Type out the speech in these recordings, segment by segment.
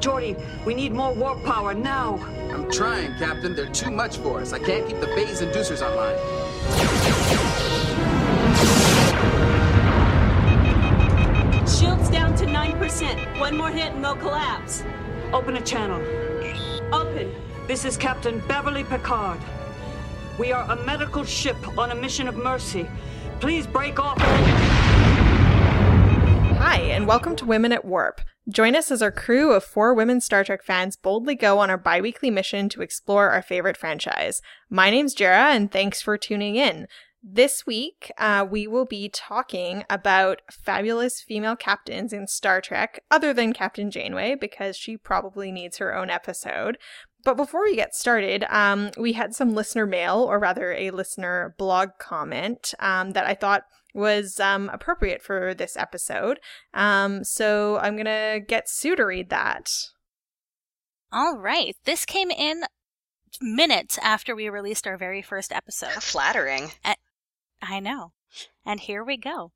Geordi, we need more warp power now. I'm trying, Captain. They're too much for us. I can't keep the phase inducers online. Shields down to 9%. One more hit and they'll collapse. Open a channel. Open. This is Captain Beverly Picard. We are a medical ship on a mission of mercy. Please break off. Hi, and welcome to Women at Warp. Join us as our crew of four women Star Trek fans boldly go on our bi weekly mission to explore our favorite franchise. My name's Jarrah, and thanks for tuning in. This week, uh, we will be talking about fabulous female captains in Star Trek, other than Captain Janeway, because she probably needs her own episode. But before we get started, um, we had some listener mail, or rather a listener blog comment, um, that I thought was um, appropriate for this episode. Um, so I'm going to get Sue to read that. All right. This came in minutes after we released our very first episode. How flattering. I know. And here we go.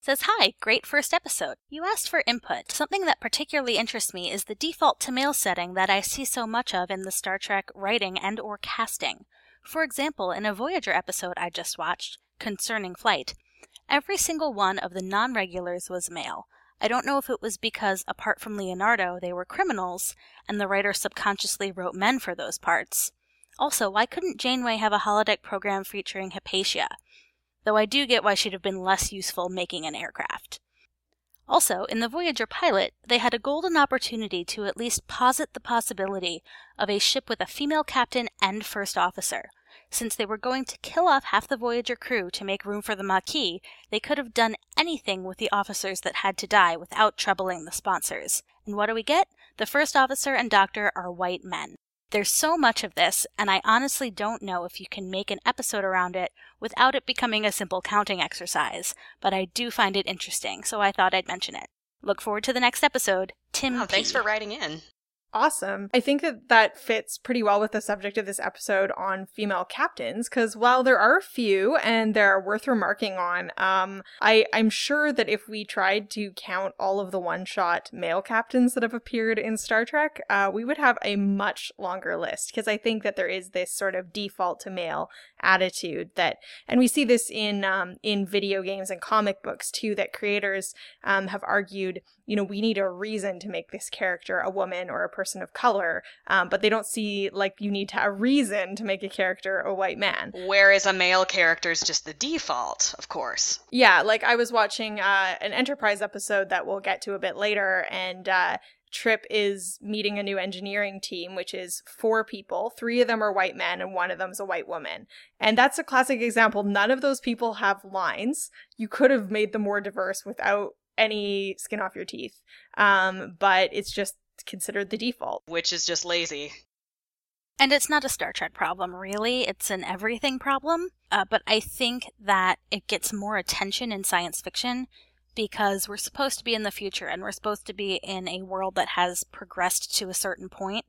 Says, Hi, great first episode. You asked for input. Something that particularly interests me is the default to male setting that I see so much of in the Star Trek writing and or casting. For example, in a Voyager episode I just watched, Concerning Flight, every single one of the non-regulars was male. I don't know if it was because, apart from Leonardo, they were criminals, and the writer subconsciously wrote men for those parts. Also, why couldn't Janeway have a holodeck program featuring Hypatia? though I do get why she'd have been less useful making an aircraft. Also, in the Voyager pilot, they had a golden opportunity to at least posit the possibility of a ship with a female captain and first officer. Since they were going to kill off half the Voyager crew to make room for the Maquis, they could have done anything with the officers that had to die without troubling the sponsors. And what do we get? The first officer and doctor are white men. There's so much of this, and I honestly don't know if you can make an episode around it without it becoming a simple counting exercise, but I do find it interesting, so I thought I'd mention it. Look forward to the next episode. Tim. Oh, thanks for writing in. Awesome. I think that that fits pretty well with the subject of this episode on female captains, because while there are a few and they're worth remarking on, um, I, I'm sure that if we tried to count all of the one-shot male captains that have appeared in Star Trek, uh, we would have a much longer list, because I think that there is this sort of default to male attitude that, and we see this in, um, in video games and comic books too, that creators, um, have argued, you know, we need a reason to make this character a woman or a person of color, um, but they don't see like you need to have a reason to make a character a white man. Whereas a male character is just the default, of course. Yeah, like I was watching uh, an Enterprise episode that we'll get to a bit later, and uh, Trip is meeting a new engineering team, which is four people. Three of them are white men, and one of them's a white woman. And that's a classic example. None of those people have lines. You could have made them more diverse without any skin off your teeth. Um, but it's just considered the default. Which is just lazy. And it's not a Star Trek problem, really. It's an everything problem. Uh, but I think that it gets more attention in science fiction because we're supposed to be in the future and we're supposed to be in a world that has progressed to a certain point.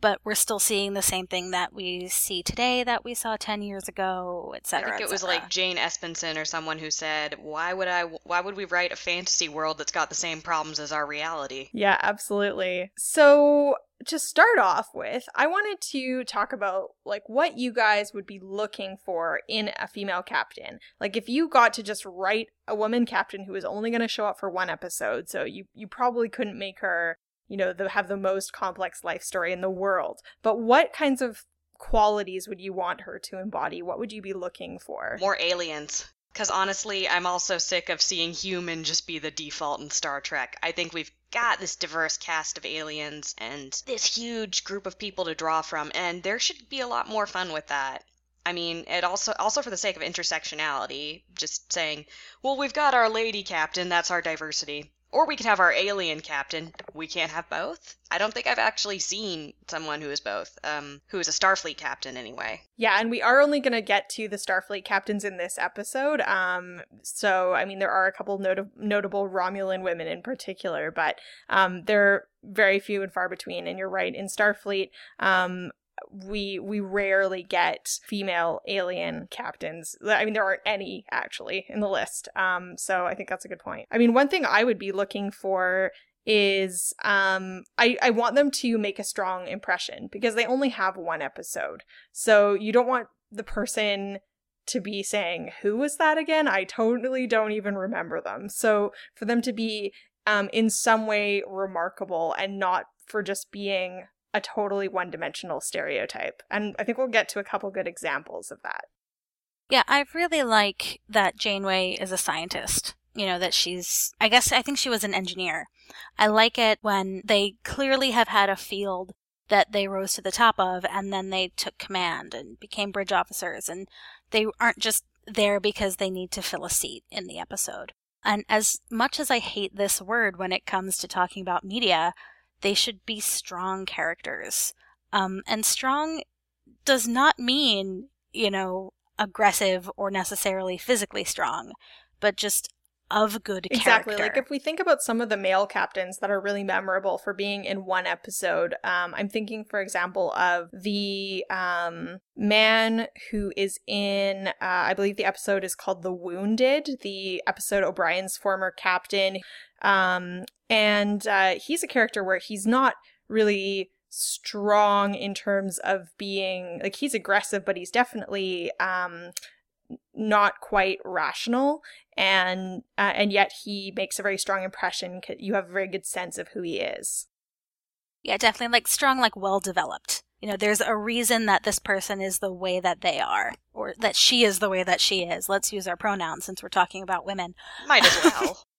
But we're still seeing the same thing that we see today that we saw 10 years ago, I think it was like Jane Espenson or someone who said, "Why would I? Why would we write a fantasy world that's got the same problems as our reality?" Yeah, absolutely. So to start off with, I wanted to talk about like what you guys would be looking for in a female captain. Like if you got to just write a woman captain who is only going to show up for one episode, so you you probably couldn't make her, you know, the, have the most complex life story in the world. But what kinds of qualities would you want her to embody? What would you be looking for? More aliens. Because honestly, I'm also sick of seeing human just be the default in Star Trek. I think we've got this diverse cast of aliens and this huge group of people to draw from, and there should be a lot more fun with that. I mean, it also also for the sake of intersectionality, just saying, well, we've got our lady captain, that's our diversity. Or we could have our alien captain. We can't have both? I don't think I've actually seen someone who is both. Um, who is a Starfleet captain anyway. Yeah, and we are only going to get to the Starfleet captains in this episode. Um, so I mean, there are a couple not- notable Romulan women in particular, but um, they're very few and far between. And you're right, in Starfleet, um, we we rarely get female alien captains. I mean, there aren't any actually in the list. Um, so I think that's a good point. I mean, one thing I would be looking for is um I, I want them to make a strong impression because they only have one episode. So you don't want the person to be saying, Who was that again? I totally don't even remember them. So for them to be um in some way remarkable and not for just being a totally one dimensional stereotype. And I think we'll get to a couple good examples of that. Yeah, I really like that Janeway is a scientist. You know, that she's, I guess, I think she was an engineer. I like it when they clearly have had a field that they rose to the top of and then they took command and became bridge officers and they aren't just there because they need to fill a seat in the episode. And as much as I hate this word when it comes to talking about media, they should be strong characters. Um, and strong does not mean, you know, aggressive or necessarily physically strong, but just of good character. exactly. character. Like if we think about some of the male captains that are really memorable for being in one episode, um, I'm thinking, for example, of the um, man who is in, uh, I believe the episode is called "The Wounded." The episode O'Brien's former captain, um, and uh, he's a character where he's not really strong in terms of being like he's aggressive but he's definitely um not quite rational. And uh, and yet he makes a very strong impression you have a very good sense of who he is. Yeah definitely like strong like well developed you know there's a reason that this person is the way that they are or that she is the way that she is. Let's use our pronouns since we're talking about women. Might as well.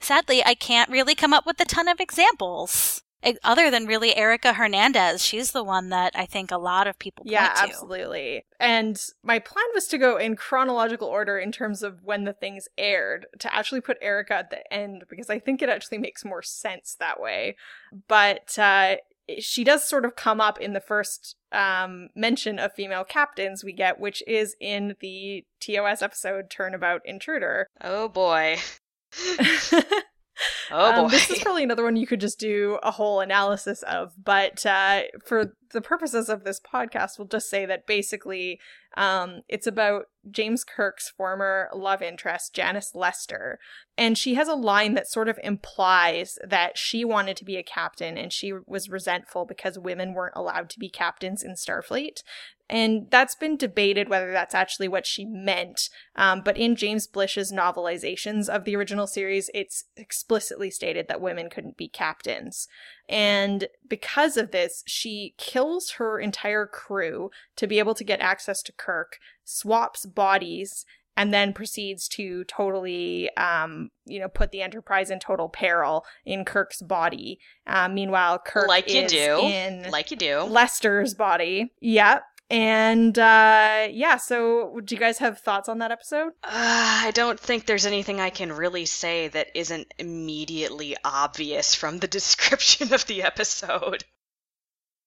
sadly i can't really come up with a ton of examples Eh, other than really erika hernandez she's the one that i think a lot of people point yeah to absolutely and my plan was to go in chronological order in terms of when the things aired to actually put erica at the end because i think it actually makes more sense that way but uh she does sort of come up in the first um, mention of female captains we get, which is in the TOS episode Turnabout Intruder. oh boy. Oh Um, boy. this is probably another one you could just do a whole analysis of, but uh, for the purposes of this podcast, we'll just say that basically um, it's about James Kirk's former love interest, Janice Lester. And she has a line that sort of implies that she wanted to be a captain and she was resentful because women weren't allowed to be captains in Starfleet. And that's been debated whether that's actually what she meant. Um, but in James Blish's novelizations of the original series, it's explicitly stated that women couldn't be captains. And because of this, she kills her entire crew to be able to get access to Kirk, swaps bodies, and then proceeds to totally, um, you know, put the Enterprise in total peril in Kirk's body. Uh, meanwhile, Kirk like you is do. in Like you do. Lester's body. Yep. And uh yeah, so do you guys have thoughts on that episode? Uh, I don't think there's anything I can really say that isn't immediately obvious from the description of the episode.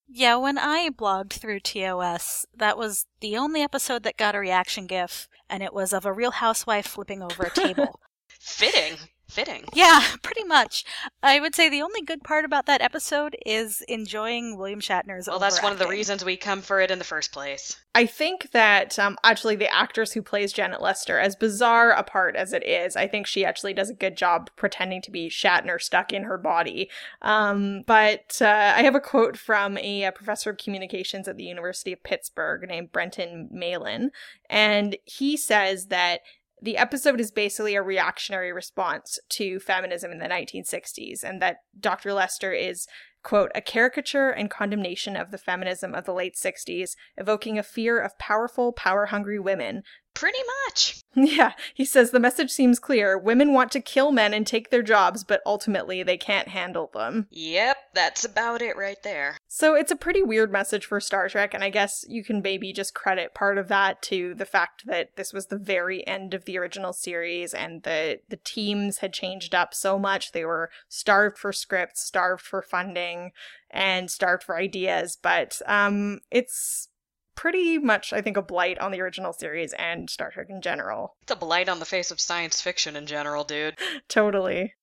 Yeah, when I blogged through TOS, that was the only episode that got a reaction gif, and it was of a real housewife flipping over a table. Fitting. Fitting. yeah, pretty much. I would say the only good part about that episode is enjoying William Shatner's Well, that's one of the reasons we come for it in the first place. I think that um actually the actress who plays Janet Lester, as bizarre a part as it is, I think she actually does a good job pretending to be Shatner stuck in her body. Um, but uh, I have a quote from a, uh professor of communications at the University of Pittsburgh named Brenton Malin, and he says that the episode is basically a reactionary response to feminism in the 1960s, and that Dr. Lester is, quote, a caricature and condemnation of the feminism of the late 60s, evoking a fear of powerful, power hungry women. Pretty much. Yeah, he says the message seems clear. Women want to kill men and take their jobs, but ultimately they can't handle them. Yep, that's about it right there. So it's a pretty weird message for Star Trek, and I guess you can maybe just credit part of that to the fact that this was the very end of the original series and the the teams had changed up so much. They were starved for scripts, starved for funding, and starved for ideas. But um it's pretty much, I think, a blight on the original series and Star Trek in general. It's a blight on the face of science fiction in general, dude. Totally.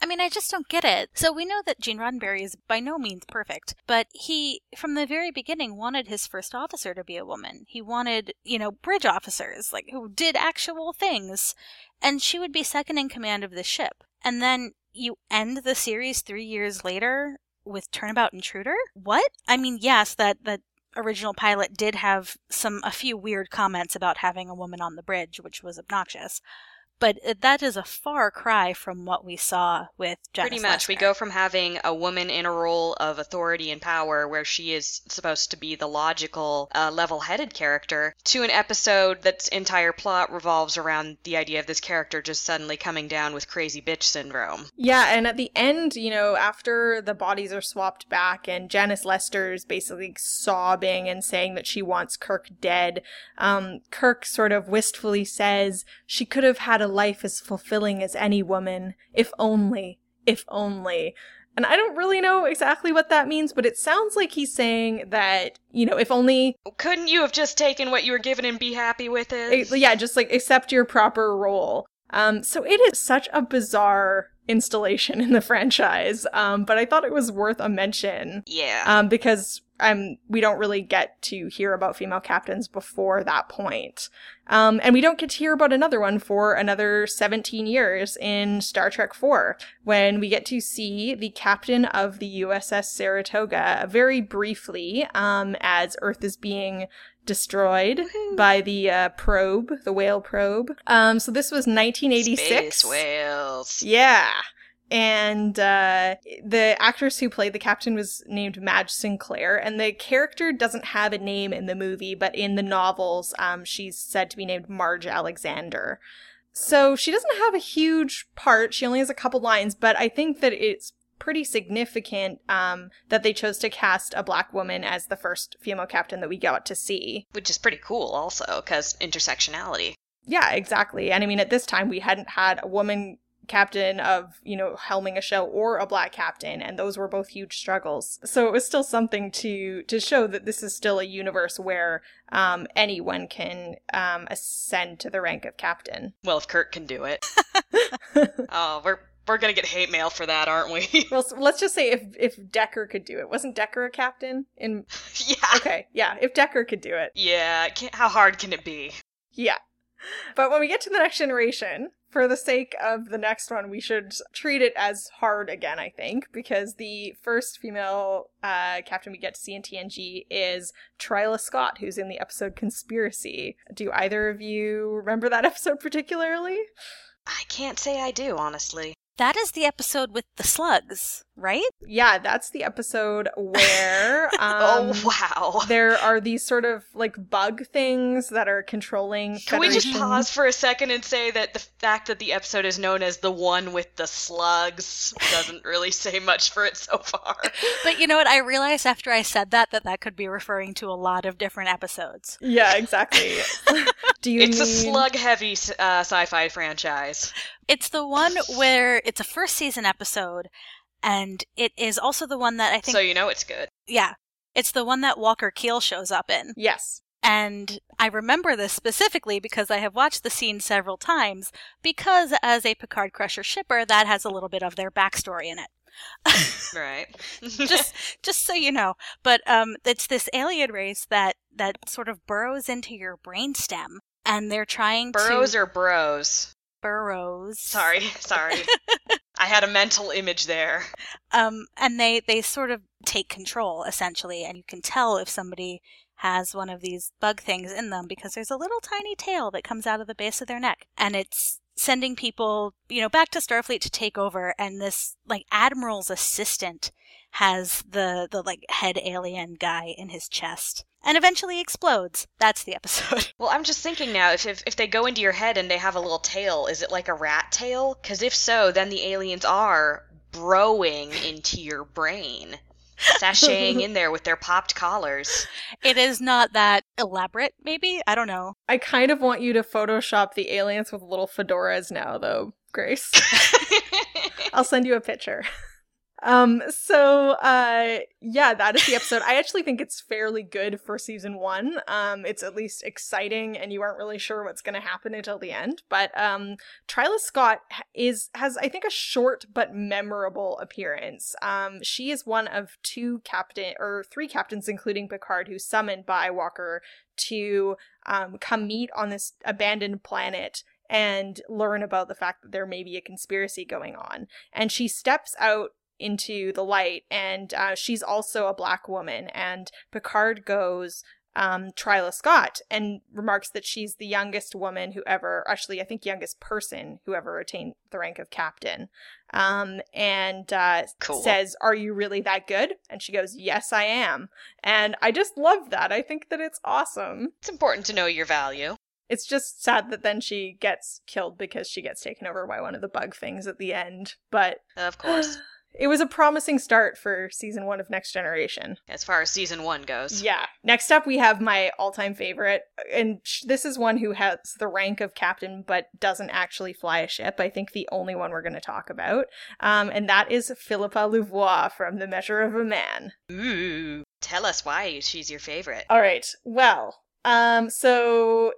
I mean, I just don't get it. So we know that Gene Roddenberry is by no means perfect, but he, from the very beginning, wanted his first officer to be a woman. He wanted, you know, bridge officers, like, who did actual things. And she would be second in command of the ship. and then you end the series three years later with Turnabout Intruder? What? I mean, yes, that that original pilot did have some a few weird comments about having a woman on the bridge, which was obnoxious. But uh, that is a far cry from what we saw with Janice Pretty much. We go from having a woman in a role of authority and power where she is supposed to be the logical, uh, level headed character to an episode that's entire plot revolves around the idea of this character just suddenly coming down with crazy bitch syndrome. Yeah, and at the end, you know, after the bodies are swapped back and Janice Lester's basically sobbing and saying that she wants Kirk dead, um, Kirk sort of wistfully says she could have had a life as fulfilling as any woman, if only, if only. And I don't really know exactly what that means, but it sounds like he's saying that, you know, if only Couldn't you have just taken what you were given and be happy with it? Yeah, just like accept your proper role. Um, so it is such a bizarre installation in the franchise, um, but I thought it was worth a mention yeah. um, because um, we don't really get to hear about female captains before that point. Um, and we don't get to hear about another one for another 17 years in Star Trek 4, when we get to see the captain of the USS Saratoga very briefly um, as Earth is being destroyed by the uh, probe, the whale probe. Um, so this was 1986. Space whales. Yeah. And uh, the actress who played the captain was named Madge Sinclair, and the character doesn't have a name in the movie, but in the novels, um, she's said to be named Marge Alexander. So she doesn't have a huge part; she only has a couple lines, but I think that it's pretty significant um, that they chose to cast a black woman as the first female captain that we got to see. Which is pretty cool, also, because intersectionality. Yeah, exactly. And I mean, at this time, we hadn't had a woman captain of, you know, helming a show or a black captain, and those were both huge struggles. So it was still something to to show that this is still a universe where um, anyone can um, ascend to the rank of captain. Well, if Kirk can do it. oh, we're we're gonna get hate mail for that, aren't we? Well, so let's just say if if Decker could do it, wasn't Decker a captain? In yeah. okay, yeah, if Decker could do it, Yeah. How hard can it be? Yeah. But when we get to the next generation, for the sake of the next one, we should treat it as hard again, I think, because the first female uh, captain we get to see in TNG is Tryla Scott, who's in the episode Conspiracy. Do either of you remember that episode particularly? I can't say I do, honestly. That is the episode with the slugs, right? Yeah, that's the episode where um, oh wow. there are these sort of like bug things that are controlling. Can we just pause for a second and say that the fact that the episode is known as the one with the slugs doesn't really say much for it so far? But you know what? I realized after I said that that that could be referring to a lot of different episodes. Yeah, exactly. Do you It's a slug-heavy uh, sci-fi franchise. It's the one where it's a first season episode, and it is also the one that I think, So you know it's good. yeah, it's the one that Walker Keel shows up in. Yes. And I remember this specifically because I have watched the scene several times, because as a Picard Crusher shipper, that has a little bit of their backstory in it. Right. just just so you know. But um it's this alien race that that sort of burrows into your brainstem and they're trying burrows to Burrows or bros? Burrows. Sorry, sorry. I had a mental image there. um, and they they sort of take control essentially, and you can tell if somebody has one of these bug things in them because there's a little tiny tail that comes out of the base of their neck, and it's sending people, you know, back to Starfleet to take over. And this like admiral's assistant has the the like head alien guy in his chest, and eventually explodes. That's the episode. Well, I'm just thinking now, if, if if they go into your head and they have a little tail, is it like a rat tail? Because if so, then the aliens are broing into your brain, sashaying in there with their popped collars. it is not that elaborate. Maybe I don't know. I kind of want you to Photoshop the aliens with little fedoras now, though, Grace. I'll send you a picture. Um, so, uh, yeah, that is the episode. I actually think it's fairly good for season one. Um, it's at least exciting and you aren't really sure what's going to happen until the end. But, um, Tryla Scott is, has, I think, a short but memorable appearance. Um, she is one of two captain, or three captains, including Picard, who's summoned by Walker to, um, come meet on this abandoned planet and learn about the fact that there may be a conspiracy going on. And she steps out into the light, and uh, she's also a black woman. And Picard goes, um, Tryla Scott and remarks that she's the youngest woman who ever, actually, I think youngest person who ever attained the rank of captain. Um, and uh, Cool. says, Are you really that good? And she goes, Yes, I am. And I just love that. I think that it's awesome. It's important to know your value. It's just sad that then she gets killed because she gets taken over by one of the bug things at the end. But Of course. it was a promising start for season one of Next Generation. as far as season one goes. Yeah. Next up, we have my all time favorite. And sh- this is one who has the rank of captain but doesn't actually fly a ship. I think the only one we're going to talk about. Um, and that is Philippa Louvois from The Measure of a Man. Ooh. Tell us why she's your favorite. All right. Well, um, so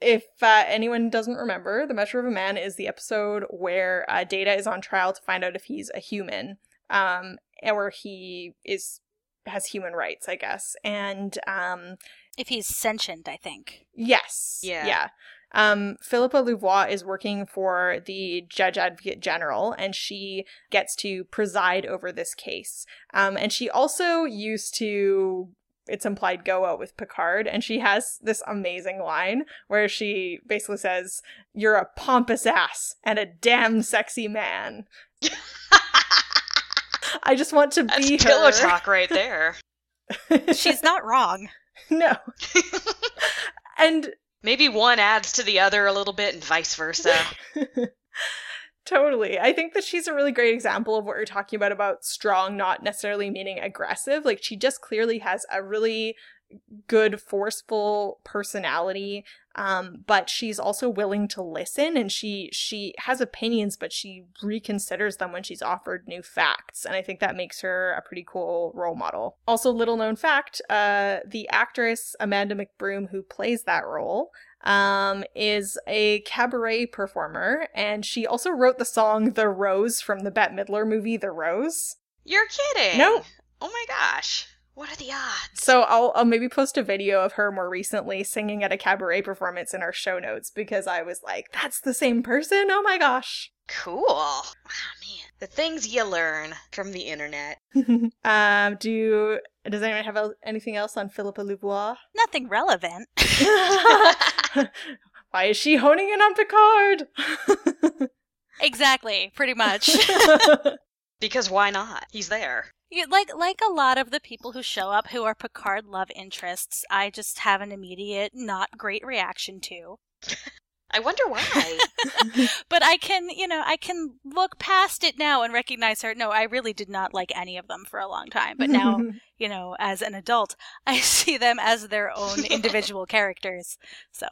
if uh, anyone doesn't remember, The Measure of a Man is the episode where uh, Data is on trial to find out if he's a human, um, or he is has human rights, I guess. And um, If he's sentient, I think. yes, Yeah. yeah. Um, Philippa Louvois is working for the Judge Advocate General, and she gets to preside over this case. Um, and she also used to, it's implied, go out with Picard, and she has this amazing line where she basically says, "You're a pompous ass and a damn sexy man." I just want to That's be pillow talk right there. She's not wrong. no, and Maybe one adds to the other a little bit and vice versa. Totally. I think that she's a really great example of what you're talking about about strong not necessarily meaning aggressive. Like she just clearly has a really good forceful personality um but she's also willing to listen and she she has opinions but she reconsiders them when she's offered new facts and i think that makes her a pretty cool role model also little known fact uh the actress amanda mcbroom who plays that role um, is a cabaret performer, and she also wrote the song "The Rose" from the Bette Midler movie "The Rose." You're kidding. No. Oh my gosh. What are the odds? So I'll, I'll maybe post a video of her more recently singing at a cabaret performance in our show notes because I was like, "That's the same person!" Oh my gosh. Cool. Wow, man. The things you learn from the internet. um, do does anyone have el- anything else on Philippa Louvois? Nothing relevant. Why is she honing in on Picard? exactly, pretty much. Because why not? He's there. You, like like a lot of the people who show up who are Picard love interests, I just have an immediate not great reaction to. I wonder why. But I can, you know, I can look past it now and recognize her. No, I really did not like any of them for a long time. But now, you know, as an adult, I see them as their own individual characters. So,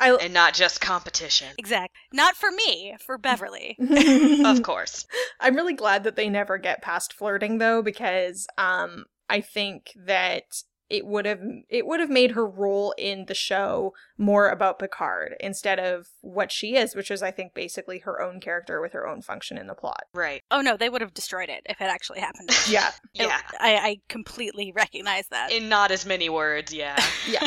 I and not just competition. exact. Not for me, for Beverly. Of course. I'm really glad that they never get past flirting though, because um I think that it would have it would have made her role in the show more about Picard instead of what she is, which is I think basically her own character with her own function in the plot. Right. Oh no, they would have destroyed it if it actually happened. Yeah. It- Yeah. I, I completely recognize that. In not as many words, yeah. Yeah.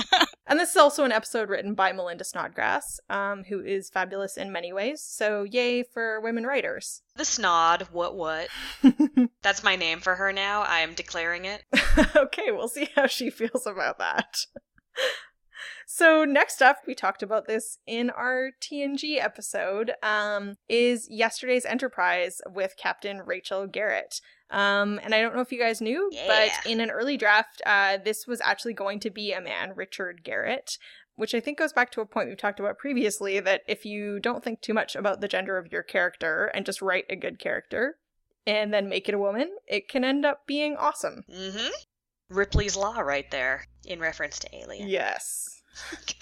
And this is also an episode written by Melinda Snodgrass, um, who is fabulous in many ways. So yay for women writers. The snod, what what? That's my name for her now. I am declaring it. okay, we'll see how she feels about that. So next up, we talked about this in our TNG episode, um, is yesterday's Enterprise with Captain Rachel Garrett. Um, and I don't know if you guys knew, Yeah. but in an early draft, uh, this was actually going to be a man, Richard Garrett, which I think goes back to a point we've talked about previously that if you don't think too much about the gender of your character and just write a good character and then make it a woman, it can end up being awesome. Mm-hmm. Ripley's Law right there, in reference to Alien. Yes.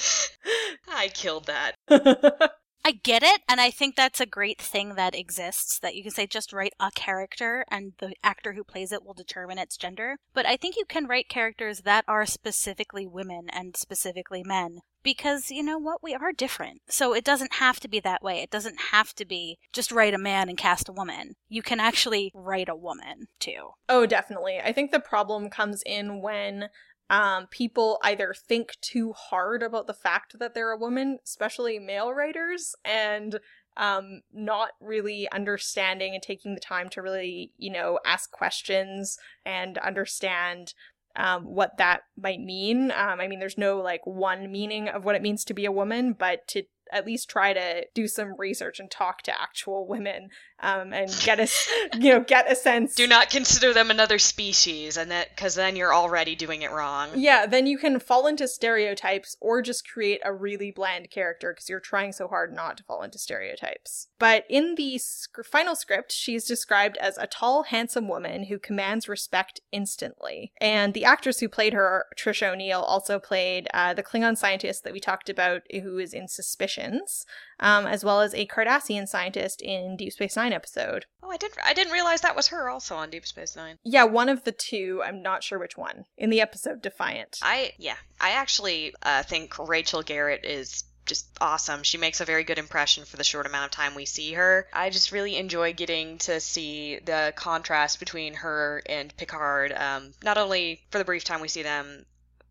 I killed that. I get it, and I think that's a great thing that exists that you can say just write a character and the actor who plays it will determine its gender. But I think you can write characters that are specifically women and specifically men because you know what? We are different. So it doesn't have to be that way. It doesn't have to be just write a man and cast a woman. You can actually write a woman too. Oh, definitely. I think the problem comes in when um, people either think too hard about the fact that they're a woman, especially male writers, and um, not really understanding and taking the time to really, you know, ask questions and understand um, what that might mean. Um, I mean, there's no like one meaning of what it means to be a woman, but to at least try to do some research and talk to actual women um, and get a you know get a sense. Do not consider them another species, and that because then you're already doing it wrong. Yeah, then you can fall into stereotypes or just create a really bland character because you're trying so hard not to fall into stereotypes. But in the sc- final script, she's described as a tall, handsome woman who commands respect instantly. And the actress who played her, Tricia O'Neil, also played uh, the Klingon scientist that we talked about, who is in Suspicions um, as well as a Cardassian scientist in Deep Space Nine episode. Oh, I didn't I didn't realize that was her also on Deep Space Nine. Yeah, one of the two. I'm not sure which one in the episode Defiant. I yeah. I actually uh, think Rachel Garrett is just awesome. She makes a very good impression for the short amount of time we see her. I just really enjoy getting to see the contrast between her and Picard, um, not only for the brief time we see them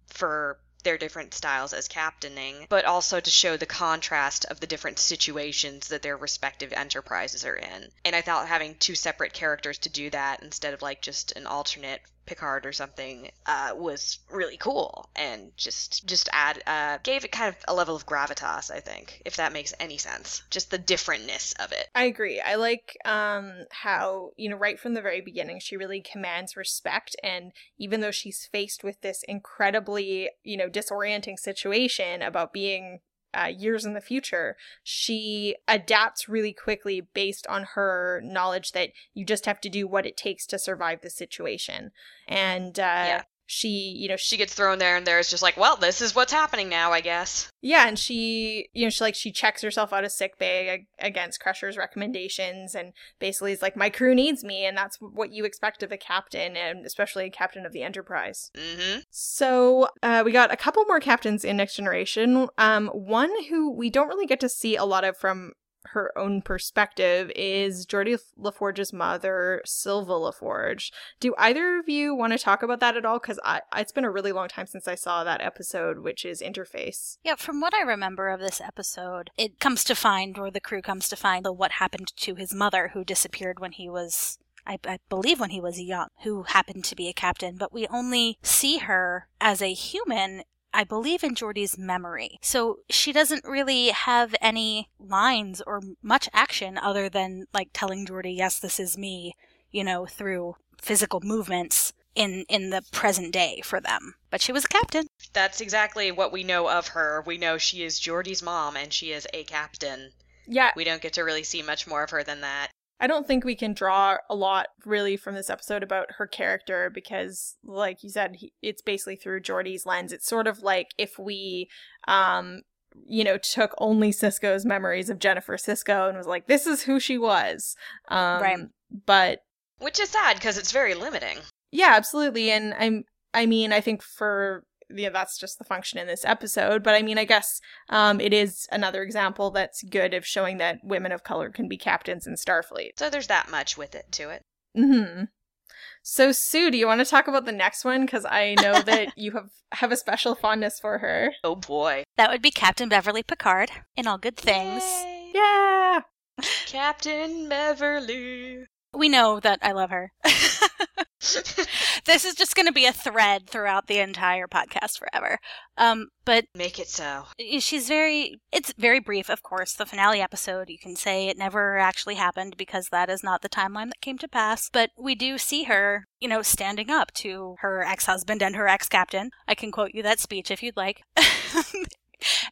for their different styles as captaining, but also to show the contrast of the different situations that their respective enterprises are in. And I thought having two separate characters to do that instead of like just an alternate Picard or something uh, was really cool and just just add uh, gave it kind of a level of gravitas. I think if that makes any sense, just the differentness of it. I agree. I like um, how you know right from the very beginning she really commands respect, and even though she's faced with this incredibly you know disorienting situation about being uh, years in the future, she adapts really quickly based on her knowledge that you just have to do what it takes to survive the situation. And uh, yeah she you know she, gets thrown there and there's just like well this is what's happening now i guess. Yeah and she you know she like she checks herself out of sick bay against crusher's recommendations and basically is like my crew needs me and that's what you expect of a captain and especially a captain of the enterprise. Mm-hmm. so uh, we got a couple more captains in next generation. Um, one who we don't really get to see a lot of from her own perspective is Geordi LaForge's mother, Silva LaForge. Do either of you want to talk about that at all? Because it's been a really long time since I saw that episode, which is Interface. Yeah, from what I remember of this episode, it comes to find, or the crew comes to find, what happened to his mother, who disappeared when he was I, I, believe when he was young, who happened to be a captain, but we only see her as a human I believe in Geordi's memory. So she doesn't really have any lines or much action other than like telling Geordi, yes, this is me, you know, through physical movements in in the present day for them. But she was a captain. That's exactly what we know of her. We know she is Geordi's mom and she is a captain. Yeah. We don't get to really see much more of her than that. I don't think we can draw a lot really from this episode about her character because, like you said, he, it's basically through Geordi's lens. It's sort of like if we, um, you know, took only Sisko's memories of Jennifer Sisko and was like, this is who she was. Um, right. But. Which is sad because it's very limiting. Yeah, absolutely. And I'm, I mean, I think for yeah, that's just the function in this episode. But I mean, I guess um, it is another example that's good of showing that women of color can be captains in Starfleet. So there's that much with it to it. Hmm. So Sue, do you want to talk about the next one? Because I know that you have have a special fondness for her. Oh boy, that would be Captain Beverly Picard in All Good Things. Yay. Yeah, Captain Beverly. We know that I love her. this is just going to be a thread throughout the entire podcast forever. Um, but make it so. She's very. It's very brief, of course. The finale episode, you can say it never actually happened because that is not the timeline that came to pass. But we do see her, you know, standing up to her ex-husband and her ex-captain. I can quote you that speech if you'd like.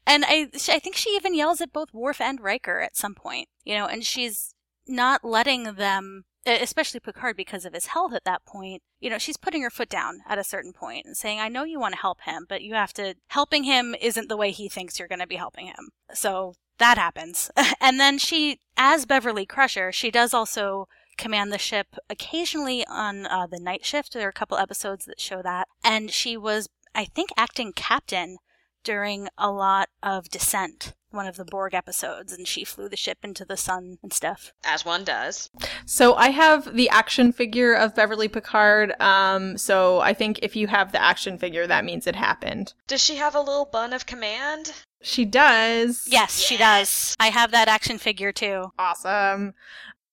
and I, I think she even yells at both Worf and Riker at some point, you know, and she's not letting them especially Picard because of his health at that point, you know, she's putting her foot down at a certain point and saying, I know you want to help him, but you have to, helping him isn't the way he thinks you're going to be helping him. So that happens. and then she, as Beverly Crusher, she does also command the ship occasionally on uh, the night shift. There are a couple episodes that show that. And she was, I think, acting captain during a lot of descent one of the Borg episodes, and she flew the ship into the sun and stuff. As one does. So I have the action figure of Beverly Picard. Um, so I think if you have the action figure, that means it happened. Does she have a little bun of command? She does. Yes, she does. I have that action figure too. Awesome.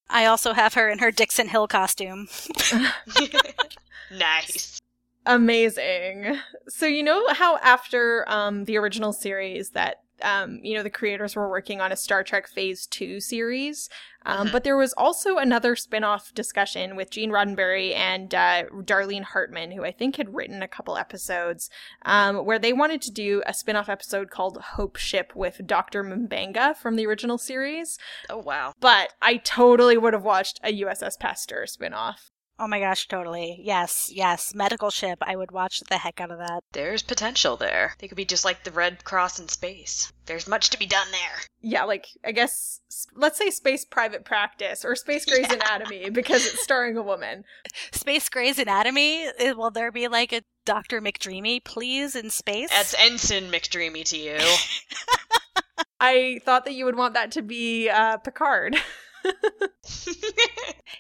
I also have her in her Dixon Hill costume. nice. Amazing. So you know how after um the original series that um you know the creators were working on a Star Trek Phase 2 series. Um, Mhm. but there was also another spin-off discussion with Gene Roddenberry and uh, Darlene Hartman, who I think had written a couple episodes, um, where they wanted to do a spin-off episode called Hope Ship with Dr. M'Benga from the original series. Oh wow. But I totally would have watched a USS Pasteur spin-off. Oh my gosh, totally. Yes, yes. Medical ship. I would watch the heck out of that. There's potential there. They could be just like the Red Cross in space. There's much to be done there. yeah, like I guess let's say Space Private Practice or Space Grey's Anatomy because it's starring a woman. Space Grey's Anatomy? Uh, Will there be like a Dr. McDreamy, please, in space? That's Ensign McDreamy to you. I thought that you would want that to be uh, Picard.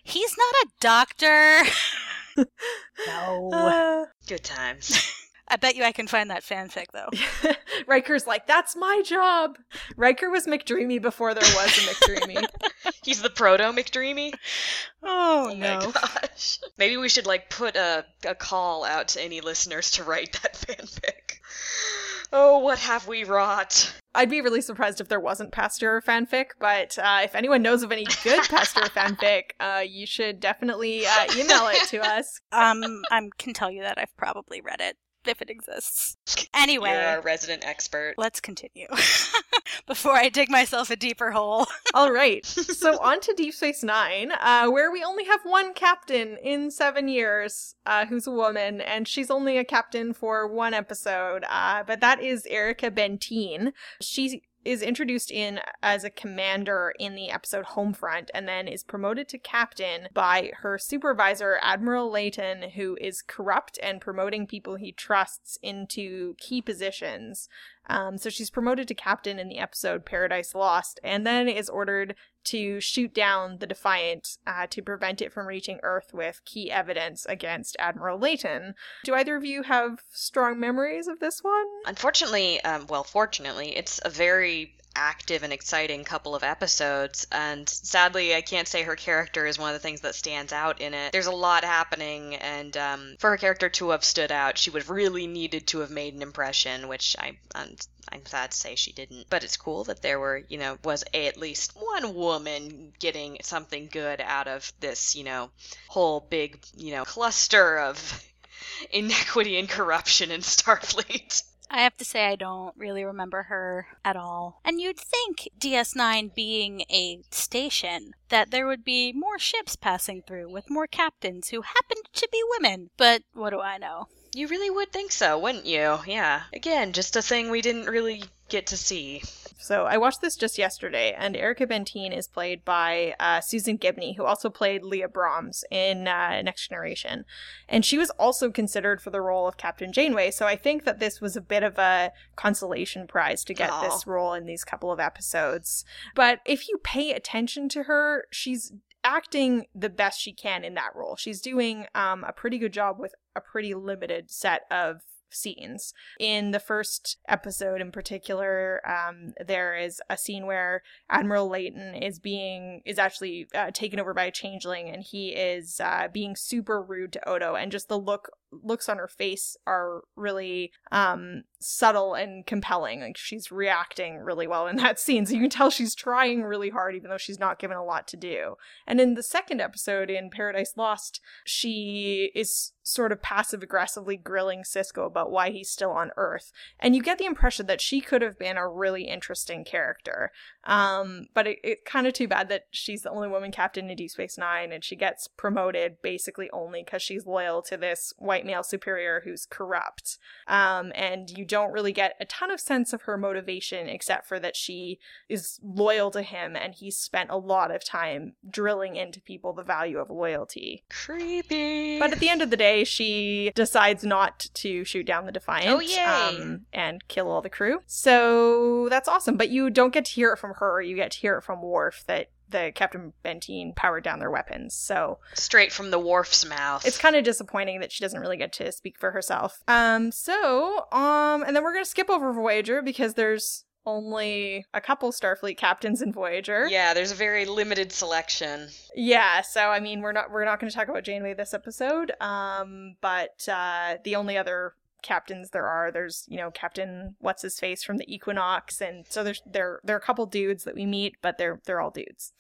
He's not a doctor. no. Uh, Good times. I bet you I can find that fanfic though. Riker's like, that's my job. Riker was McDreamy before there was a McDreamy. He's the proto McDreamy. Oh, Oh my gosh. Maybe we should like put a, a call out to any listeners to write that fanfic. Oh, what have we wrought? I'd be really surprised if there wasn't Pasteur fanfic, but uh, if anyone knows of any good Pasteur fanfic, uh, you should definitely uh, email it to us. Um, I can tell you that I've probably read it if it exists. Anyway, You're our resident expert. let's continue before I dig myself a deeper hole. All right. So on to Deep Space Nine, uh, where we only have one captain in seven years, uh, who's a woman, and she's only a captain for one episode. Uh, but that is Erika Benteen. She is introduced in as a commander in the episode Homefront and then is promoted to captain by her supervisor, Admiral Leyton, who is corrupt and promoting people he trusts into key positions. Um, so she's promoted to captain in the episode Paradise Lost, and then is ordered to shoot down the Defiant uh, to prevent it from reaching Earth with key evidence against Admiral Leyton. Do either of you have strong memories of this one? Unfortunately, um, well, fortunately, it's a very active and exciting couple of episodes, and sadly, I can't say her character is one of the things that stands out in it. There's a lot happening, and um, for her character to have stood out, she would have really needed to have made an impression, which I, I'm, I'm sad to say she didn't. But it's cool that there were, you know, was a, at least one woman getting something good out of this, you know, whole big, you know, cluster of inequity and corruption in Starfleet. I have to say, I don't really remember her at all. And you'd think, DS9 being a station, that there would be more ships passing through with more captains who happened to be women. But what do I know? You really would think so, wouldn't you? Yeah. Again, just a thing we didn't really get to see. So I watched this just yesterday, and Erika Benteen is played by uh, Susan Gibney, who also played Leah Brahms in uh, Next Generation, and she was also considered for the role of Captain Janeway. So I think that this was a bit of a consolation prize to get Aw. this role in these couple of episodes. But if you pay attention to her, she's acting the best she can in that role. She's doing um, a pretty good job with a pretty limited set of scenes. In the first episode in particular, um, there is a scene where Admiral Leyton is being is actually uh, taken over by a changeling, and he is uh, being super rude to Odo, and just the look looks on her face are really um subtle and compelling. Like she's reacting really well in that scene. So you can tell she's trying really hard even though she's not given a lot to do. And in the second episode in paradise lost she is sort of passive aggressively grilling sisko about why he's still on earth. And you get the impression that she could have been a really interesting character. Um but it, it's kind of too bad that she's the only woman captain in deep space nine and she gets promoted basically only because she's loyal to this white white male superior who's corrupt. Um, and you don't really get a ton of sense of her motivation except for that she is loyal to him and he's spent a lot of time drilling into people the value of loyalty. Creepy. But at the end of the day, she decides not to shoot down the Defiant Oh, yay. um, and kill all the crew. So that's awesome. But you don't get to hear it from her. You get to hear it from Worf that the Captain Benteen powered down their weapons. So Straight from the Worf's mouth. it's kind of disappointing that she doesn't really get to speak for herself. Um, so, um, and then we're gonna skip over Voyager because there's only a couple Starfleet captains in Voyager. yeah, there's a very limited selection. Yeah, so I mean, we're not we're not going to talk about Janeway this episode. Um, but uh, the only other captains there are, there's you know Captain what's his face from the Equinox, and so there's there there are a couple dudes that we meet, but they're they're all dudes.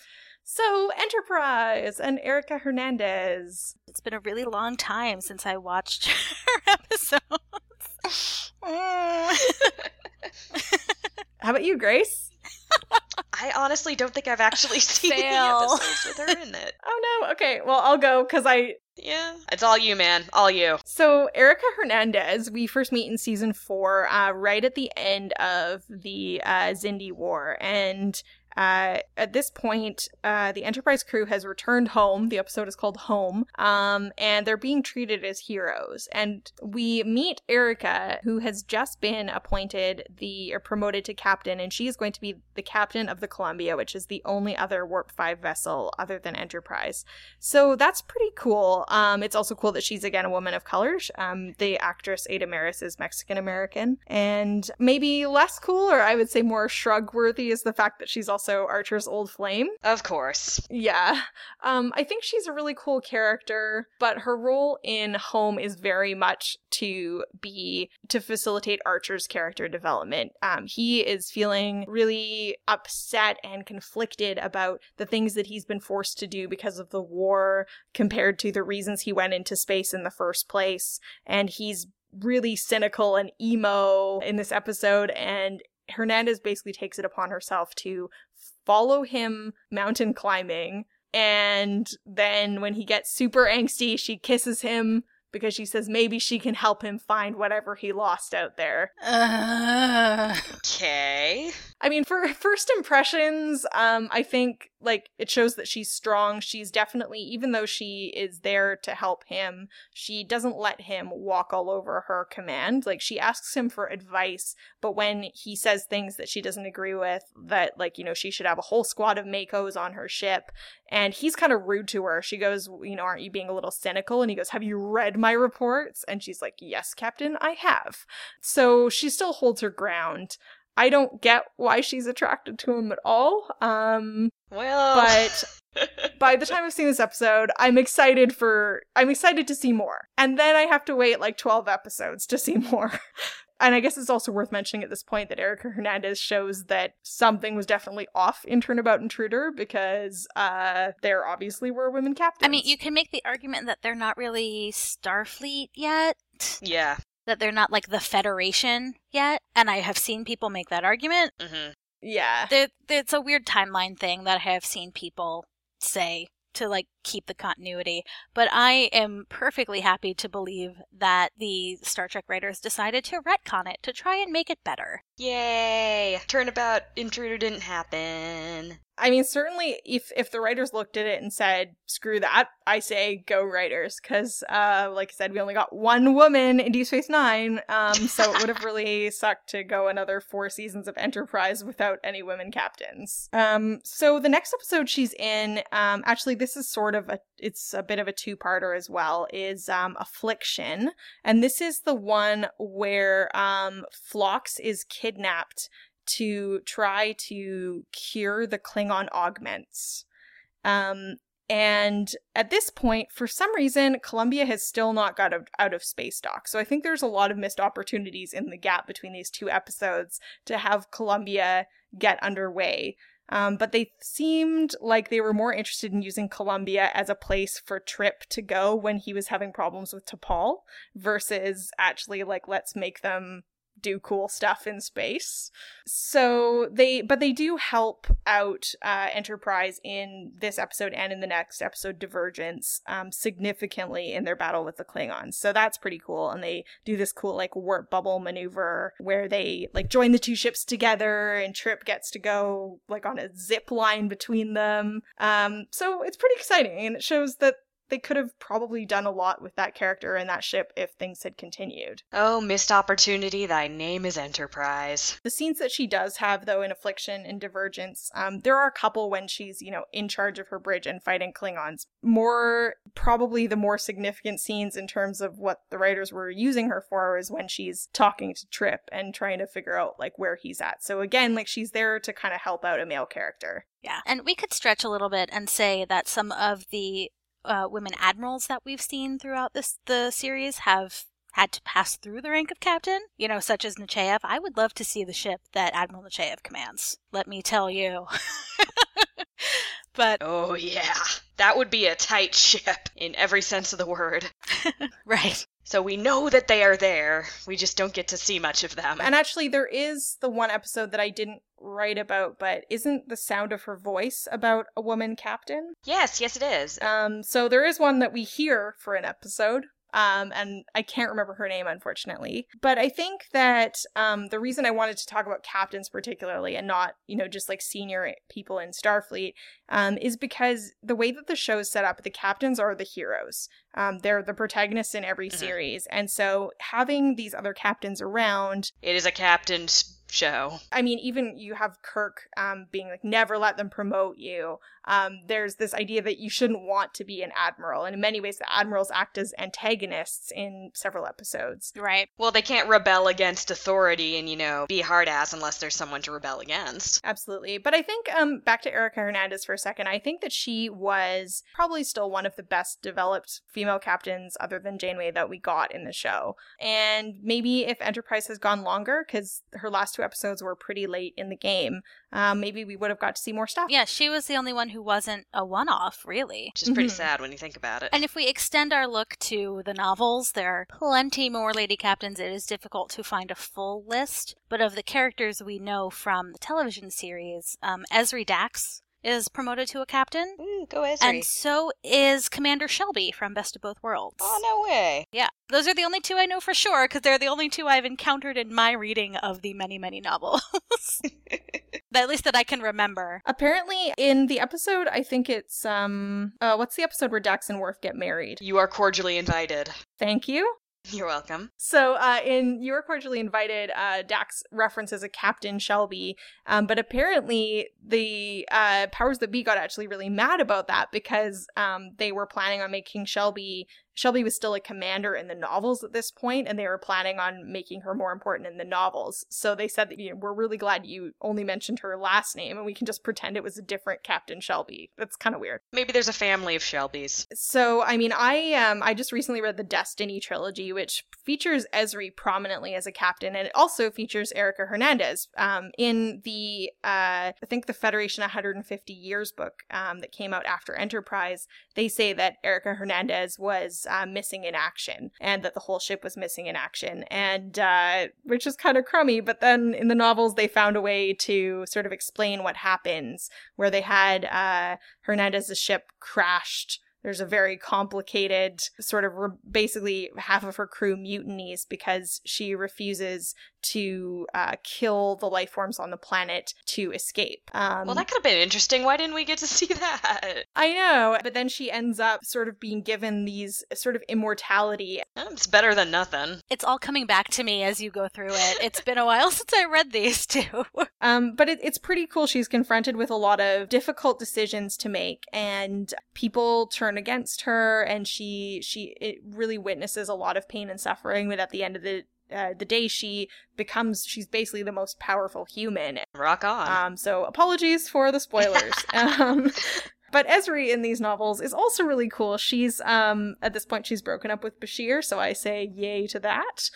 So Enterprise and Erika Hernandez. It's been a really long time since I watched her episodes. How about you, Grace? I honestly don't think I've actually seen any Fail. episodes with her in it. Oh no. Okay, well I'll go because I Yeah, it's all you, man. All you. So Erika Hernandez, we first meet in season four, uh, right at the end of the uh, Xindi War, and uh, at this point, uh, the Enterprise crew has returned home. The episode is called Home, um, and they're being treated as heroes. And we meet Erika, who has just been appointed the or promoted to captain, and she is going to be the captain of the Columbia, which is the only other Warp Five vessel other than Enterprise. So that's pretty cool. Um, it's also cool that she's again a woman of color. Um, the actress Ada Maris is Mexican American, and maybe less cool, or I would say more shrug worthy, is the fact that she's also Archer's old flame. Of course. Yeah. Um, I think she's a really cool character, but her role in Home is very much to be to facilitate Archer's character development. Um, he is feeling really upset and conflicted about the things that he's been forced to do because of the war compared to the reasons he went into space in the first place. And he's really cynical and emo in this episode and Hernandez basically takes it upon herself to follow him mountain climbing and then when he gets super angsty she kisses him because she says maybe she can help him find whatever he lost out there. Uh, Okay. I mean, for first impressions, um, I think like it shows that she's strong. She's definitely, even though she is there to help him, she doesn't let him walk all over her command. Like she asks him for advice, but when he says things that she doesn't agree with, that like you know she should have a whole squad of MACOs on her ship, and he's kind of rude to her. She goes, you know, aren't you being a little cynical? And he goes, have you read my reports? And she's like, yes, Captain, I have. So she still holds her ground. I don't get why she's attracted to him at all. Um, Well. but by the time I've seen this episode, I'm excited for I'm excited to see more. And then I have to wait like 12 episodes to see more. and I guess it's also worth mentioning at this point that Erika Hernandez shows that something was definitely off in Turnabout Intruder because uh there obviously were women captains. I mean, you can make the argument that they're not really Starfleet yet. yeah. That they're not like the Federation yet. And I have seen people make that argument. hmm Yeah. There, it's a weird timeline thing that I have seen people say to like keep the continuity. But I am perfectly happy to believe that the Star Trek writers decided to retcon it to try and make it better. Yay! Turnabout intruder didn't happen. I mean, certainly, if if the writers looked at it and said, "Screw that," I say, "Go writers," because, uh, like I said, we only got one woman in Deep Space Nine, um, so it would have really sucked to go another four seasons of Enterprise without any women captains. Um, so the next episode she's in, um, actually, this is sort of a, it's a bit of a two-parter as well, is um, Affliction, and this is the one where um, Phlox is kidnapped to try to cure the Klingon augments. Um, and at this point, for some reason, Columbia has still not got out- of space dock. So I think there's a lot of missed opportunities in the gap between these two episodes to have Columbia get underway. Um, but they seemed like they were more interested in using Columbia as a place for Trip to go when he was having problems with T'Pol versus actually like let's make them do cool stuff in space. So they, but they do help out uh, Enterprise in this episode and in the next episode, Divergence, um, significantly in their battle with the Klingons. So that's pretty cool. And they do this cool like warp bubble maneuver where they like join the two ships together, and Trip gets to go like on a zip line between them. Um, so it's pretty exciting, and it shows that they could have probably done a lot with that character and that ship if things had continued. Oh, missed opportunity, thy name is Enterprise. The scenes that she does have, though, in Affliction and Divergence, um, there are a couple when she's, you know, in charge of her bridge and fighting Klingons. More, probably the more significant scenes in terms of what the writers were using her for is when she's talking to Trip and trying to figure out, like, where he's at. So again, like, she's there to kind of help out a male character. Yeah. And we could stretch a little bit and say that some of the uh, women admirals that we've seen throughout this the series have had to pass through the rank of captain, you know, such as Nechayev. I would love to see the ship that Admiral Nechayev commands. Let me tell you. but Oh, yeah. That would be a tight ship in every sense of the word. right. So we know that they are there. We just don't get to see much of them. And actually, there is the one episode that I didn't write about, but isn't the sound of her voice about a woman captain? yes, yes, it is. Um, so there is one that we hear for an episode. Um, and I can't remember her name, unfortunately. But I think that um, the reason I wanted to talk about captains particularly and not, you know, just like senior people in Starfleet um, is because the way that the show is set up, the captains are the heroes. Um, they're the protagonists in every Mhm. series. And so having these other captains around It is a captain's show. I mean, even you have Kirk um, being like, never let them promote you. Um, there's this idea that you shouldn't want to be an admiral. And in many ways, the admirals act as antagonists in several episodes. Right. Well, they can't rebel against authority and, you know, be hard ass unless there's someone to rebel against. Absolutely. But I think, um, back to Erika Hernandez for a second, I think that she was probably still one of the best developed female captains other than Janeway that we got in the show. And maybe if Enterprise has gone longer, because her last two episodes were pretty late in the game, um, maybe we would have got to see more stuff. Yeah, she was the only one who wasn't a one off, really. Which is pretty Mhm. sad when you think about it. And if we extend our look to the novels, there are plenty more lady captains. It is difficult to find a full list, but of the characters we know from the television series, um, Ezri Dax is promoted to a captain, Ooh, go Ezri. and so is Commander Shelby from Best of Both Worlds. oh, no way. Yeah, those are the only two I know for sure because they're the only two I've encountered in my reading of the many, many novels. At least that I can remember. Apparently, in the episode, I think it's um, uh, what's the episode where Dax and Worf get married? You are cordially invited. Thank you. You're welcome. So, uh, in You Are Cordially Invited, uh, Dax references a Captain Shelby, um, but apparently the uh, powers that be got actually really mad about that because um, they were planning on making Shelby. Shelby was still a commander in the novels at this point, and they were planning on making her more important in the novels. So they said that you know, we're really glad you only mentioned her last name, and we can just pretend it was a different Captain Shelby. That's kind of weird. Maybe there's a family of Shelbys. So, I mean, I um I just recently read the Destiny trilogy, which features Ezri prominently as a captain, and it also features Erika Hernandez. Um, in the uh, I think the Federation 150 Years book um, that came out after Enterprise, they say that Erika Hernandez was uh, missing in action, and that the whole ship was missing in action, and uh, which is kind of crummy. But then in the novels, they found a way to sort of explain what happens, where they had uh, Hernandez's ship crashed there's a very complicated sort of re- basically half of her crew mutinies because she refuses to uh, kill the life forms on the planet to escape. Um, Well, that could have been interesting. Why didn't we get to see that? I know, but then she ends up sort of being given these sort of immortality. It's better than nothing. It's all coming back to me as you go through it. It's been a while since I read these two. Um, but it, it's pretty cool. She's confronted with a lot of difficult decisions to make, and people turn against her, and she she it really witnesses a lot of pain and suffering. But at the end of the uh, the day, she becomes she's basically the most powerful human. Rock on. Um, so apologies for the spoilers. um, but Ezri in these novels is also really cool. She's um at this point she's broken up with Bashir, so I say yay to that.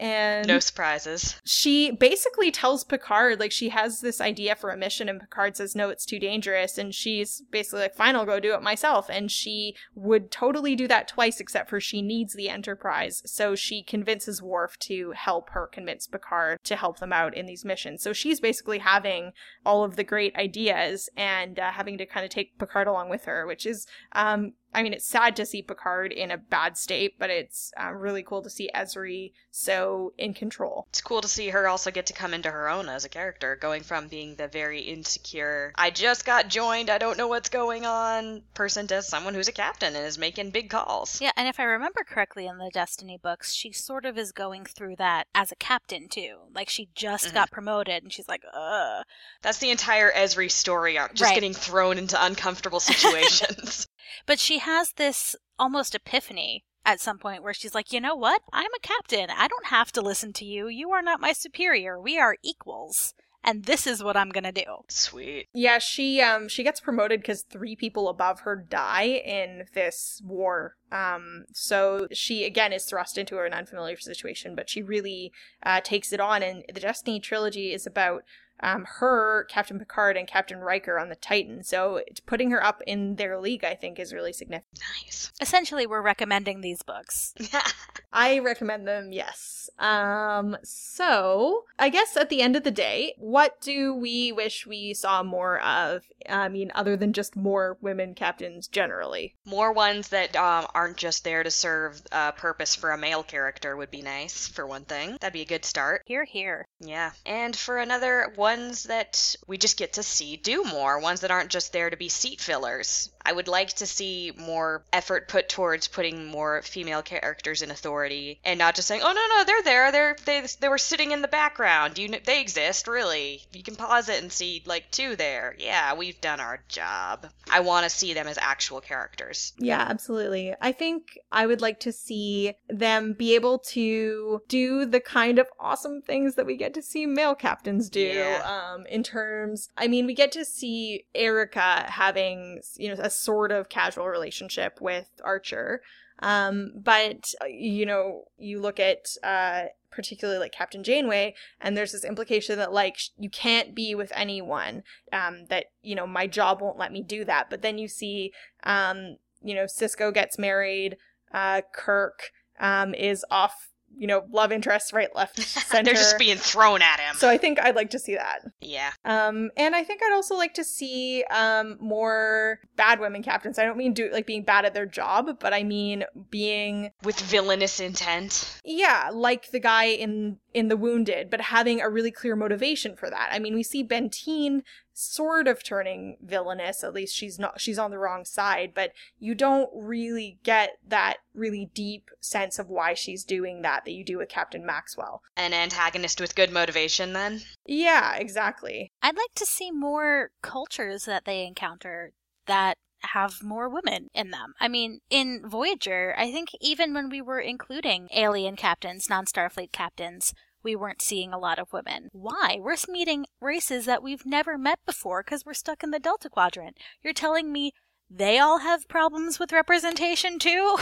And no surprises. she basically tells Picard, like, she has this idea for a mission, and Picard says, No, it's too dangerous. And she's basically like, Fine, I'll go do it myself. And she would totally do that twice, except for she needs the Enterprise. So she convinces Worf to help her convince Picard to help them out in these missions. So she's basically having all of the great ideas and uh, having to kind of take Picard along with her, which is um, I mean, it's sad to see Picard in a bad state, but it's uh, really cool to see Ezri so in control. It's cool to see her also get to come into her own as a character, going from being the very insecure, I just got joined, I don't know what's going on person to someone who's a captain and is making big calls. Yeah, and if I remember correctly in the Destiny books, she sort of is going through that as a captain too. Like she just Mhm. got promoted and she's like, ugh. That's the entire Ezri story arc, just Right. getting thrown into uncomfortable situations. But she has this almost epiphany at some point where she's like, you know what? I'm a captain. I don't have to listen to you. You are not my superior. We are equals. And this is what I'm going to do. Sweet. Yeah, she um she gets promoted because three people above her die in this war. Um, so she again is thrust into an unfamiliar situation, but she really uh, takes it on. And the Destiny trilogy is about um her, Captain Picard, and Captain Riker on the Titan. So it's- putting her up in their league, I think, is really significant. Nice. Essentially, we're recommending these books. I recommend them, yes. Um, so I guess at the end of the day, what do we wish we saw more of? I mean, other than just more women captains generally. More ones that um, aren't just there to serve a purpose for a male character would be nice, for one thing. That'd be a good start. Here, here. Yeah. And for another, ones that we just get to see do more, ones that aren't just there to be seat fillers. I would like to see more effort put towards putting more female characters in authority and not just saying, "Oh no, no, they're there. They're they they were sitting in the background. You kn- they exist, really. You can pause it and see like two there. Yeah, we've done our job. I want to see them as actual characters. Yeah, absolutely. I think I would like to see them be able to do the kind of awesome things that we get to see male captains do. Yeah. Um, in terms, I mean, we get to see Erika having, you know, sort of casual relationship with Archer. Um, but uh, you know, you look at uh particularly like Captain Janeway, and there's this implication that like sh- you can't be with anyone. Um, that you know my job won't let me do that. But then you see, um, you know, Sisko gets married. Uh, Kirk um is off. You know, love interest, right, left, center. They're just being thrown at him. so I think I'd like to see that. yeah. Um, and I think I'd also like to see um more bad women captains. I don't mean do like being bad at their job, but I mean being With villainous intent. yeah, like the guy in in the Wounded, but having a really clear motivation for that. I mean, we see Benteen sort of turning villainous. At least she's not she's on the wrong side, but you don't really get that really deep sense of why she's doing that that you do with Captain Maxwell. An antagonist with good motivation, then? Yeah, exactly. I'd like to see more cultures that they encounter that have more women in them. I mean, in Voyager, I think even when we were including alien captains, non Starfleet captains, we weren't seeing a lot of women. Why? We're meeting races that we've never met before because we're stuck in the Delta Quadrant. You're telling me they all have problems with representation too?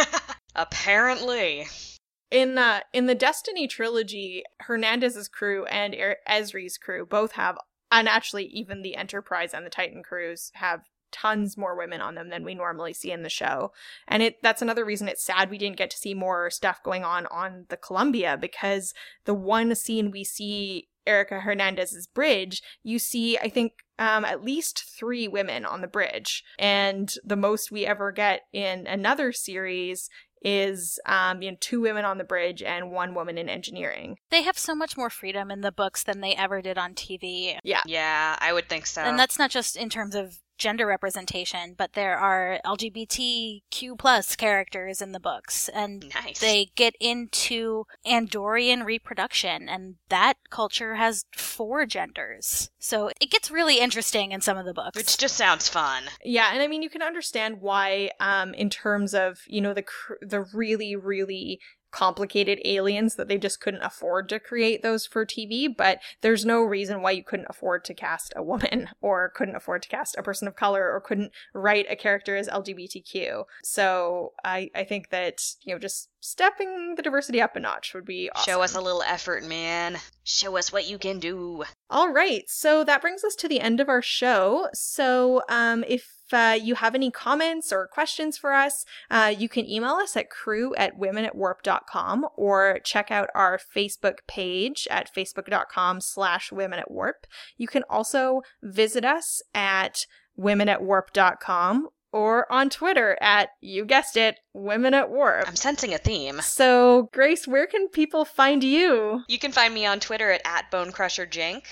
Apparently. In uh, in the Destiny trilogy, Hernandez's crew and er- Ezri's crew both have, and actually even the Enterprise and the Titan crews have tons more women on them than we normally see in the show. And it that's another reason it's sad we didn't get to see more stuff going on on the Columbia because the one scene we see Erika Hernandez's bridge, you see I think um, at least three women on the bridge, and the most we ever get in another series is um you know two women on the bridge and one woman in engineering they have so much more freedom in the books than they ever did on TV. Yeah, yeah, I would think so. And that's not just in terms of gender representation, but there are LGBTQ plus characters in the books, and nice. they get into Andorian reproduction, and that culture has four genders. So it gets really interesting in some of the books. Which just sounds fun. yeah and i mean you can understand why um in terms of you know the cr- the really really complicated aliens that they just couldn't afford to create those for TV, but there's no reason why you couldn't afford to cast a woman or couldn't afford to cast a person of color or couldn't write a character as LGBTQ. So I, I think that, you know, just stepping the diversity up a notch would be awesome. Show us a little effort, man. Show us what you can do. All right, so that brings us to the end of our show. So, um, if uh, you have any comments or questions for us, uh, you can email us at crew at womenatwarp.com or check out our Facebook page at facebook.com slash women at warp. You can also visit us at womenatwarp.com or on Twitter at, you guessed it, Women at Warp. I'm sensing a theme. So, Grace, where can people find you? You can find me on Twitter at, at BonecrusherJank,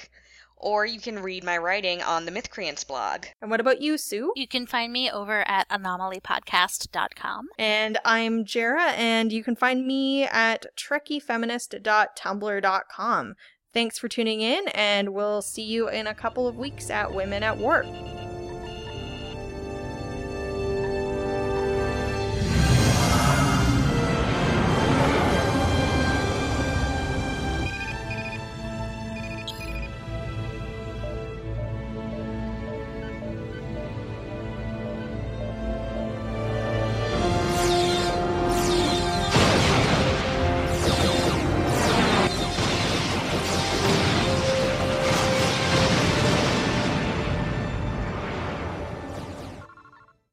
or you can read my writing on the Mythcreants blog. And what about you, Sue? You can find me over at anomalypodcast.com. And I'm Jarrah, and you can find me at trekkiefeminist.tumblr.com. Thanks for tuning in, and we'll see you in a couple of weeks at Women at Warp.